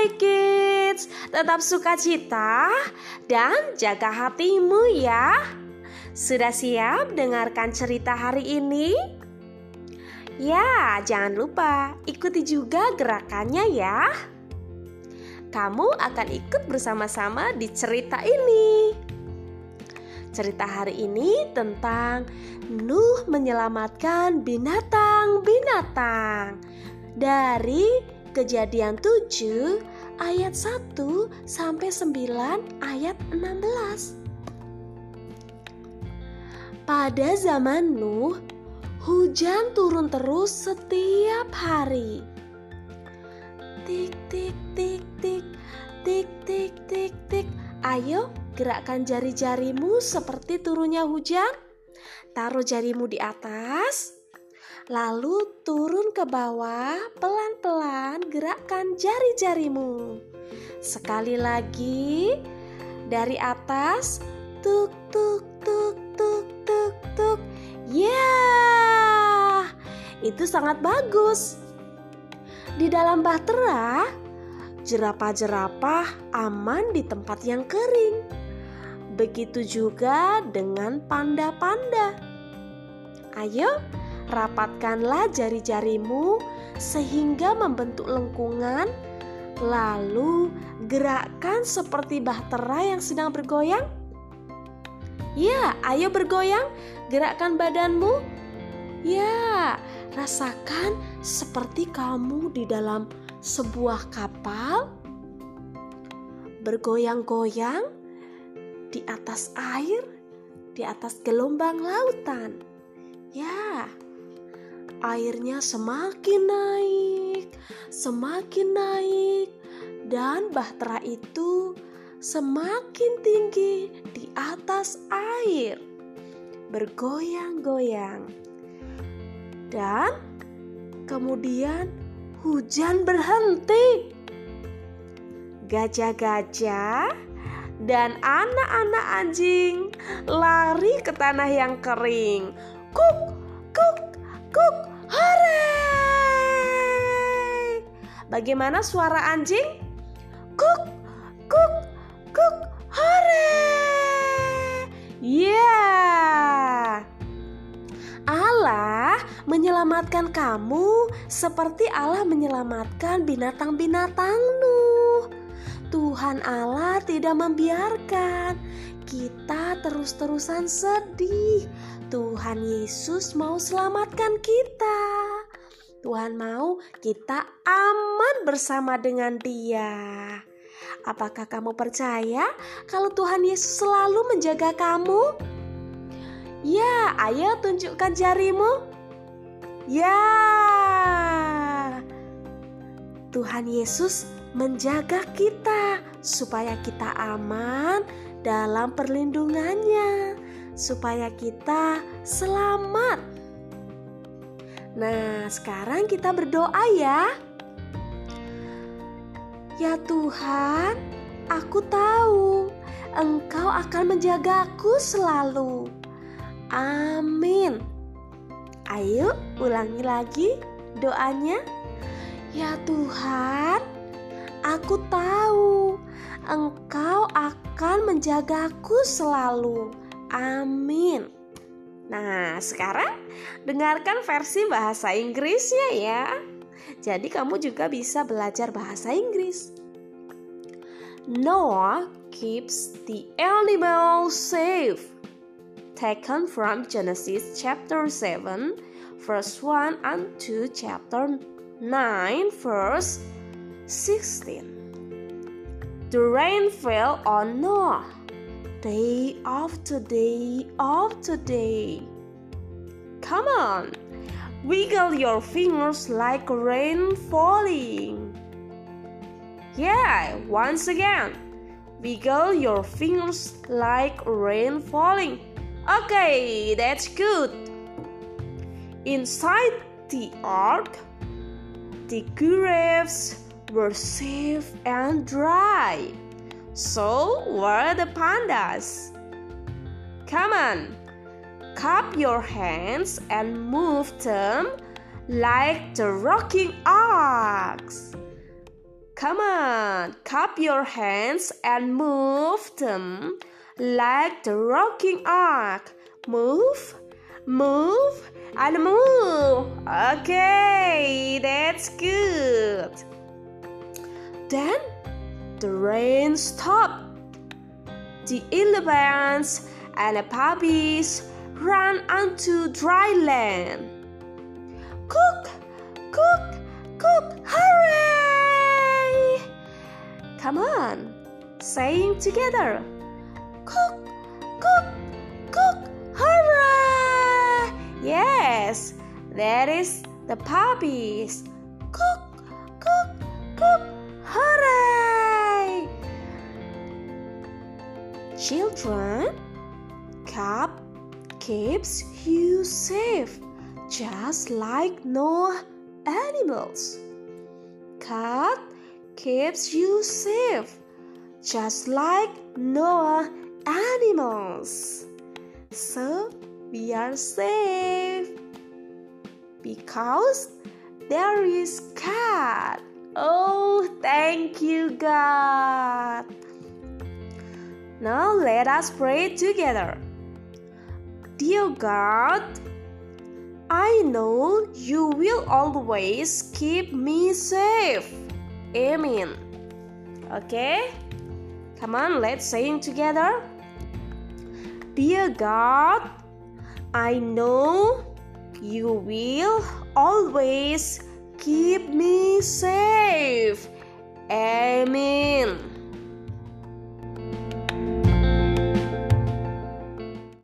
Jolly Kids. Tetap suka cita dan jaga hatimu ya. Sudah siap dengarkan cerita hari ini? Ya, jangan lupa ikuti juga gerakannya ya. Kamu akan ikut bersama-sama di cerita ini. Cerita hari ini tentang Nuh menyelamatkan binatang-binatang dari Kejadian 7 ayat 1 sampai 9 ayat 16. Pada zaman Nuh, hujan turun terus setiap hari. Tik tik tik tik tik tik tik tik. Ayo gerakkan jari-jarimu seperti turunnya hujan. Taruh jarimu di atas Lalu turun ke bawah, pelan-pelan gerakkan jari-jarimu. Sekali lagi, dari atas, tuk tuk tuk tuk tuk tuk. Ya, itu sangat bagus. Di dalam bahtera, jerapah-jerapah aman di tempat yang kering. Begitu juga dengan panda-panda. Ayo, Rapatkanlah jari-jarimu sehingga membentuk lengkungan, lalu gerakkan seperti bahtera yang sedang bergoyang. Ya, ayo bergoyang, gerakkan badanmu. Ya, rasakan seperti kamu di dalam sebuah kapal bergoyang-goyang di atas air, di atas gelombang lautan. Ya, airnya semakin naik, semakin naik, dan bahtera itu semakin tinggi di atas air, bergoyang-goyang, dan kemudian hujan berhenti. Gajah-gajah dan anak-anak anjing lari ke tanah yang kering. Kuk, kuk, kuk, Bagaimana suara anjing? Kuk, kuk, kuk, hore. Yeah. Allah menyelamatkan kamu seperti Allah menyelamatkan binatang-binatang Nuh. Tuhan Allah tidak membiarkan kita terus-terusan sedih. Tuhan Yesus mau selamatkan kita. Tuhan mau kita aman bersama dengan Dia. Apakah kamu percaya kalau Tuhan Yesus selalu menjaga kamu? Ya, ayo tunjukkan jarimu. Ya, Tuhan Yesus menjaga kita supaya kita aman dalam perlindungannya, supaya kita selamat Nah, sekarang kita berdoa ya. Ya Tuhan, aku tahu Engkau akan menjagaku selalu. Amin. Ayo, ulangi lagi doanya. Ya Tuhan, aku tahu Engkau akan menjagaku selalu. Amin. Nah, sekarang dengarkan versi bahasa Inggrisnya ya. Jadi kamu juga bisa belajar bahasa Inggris. Noah keeps the animals safe. Taken from Genesis chapter 7 verse 1 and 2 chapter 9 verse 16. The rain fell on Noah day after day after day. Come on, wiggle your fingers like rain falling. Yeah, once again, wiggle your fingers like rain falling. Okay, that's good. Inside the ark, the grapes were safe and dry. So were the pandas. Come on, cup your hands and move them like the rocking ox. Come on, cup your hands and move them like the rocking ark. Move, move, and move. Okay, that's good. Then the rain stopped. The elephants and the puppies ran onto dry land. Cook, cook, cook, hooray! Come on, saying together. Cook, cook, cook, hooray! Yes, that is the puppies. Cook, cook, cook, hooray! Children, cup keeps you safe, just like no animals. Cat keeps you safe, just like no animals. So we are safe because there is cat. Oh, thank you, God. Now let us pray together. Dear God, I know you will always keep me safe. Amen. Okay? Come on, let's sing together. Dear God, I know you will always keep me safe. Amen.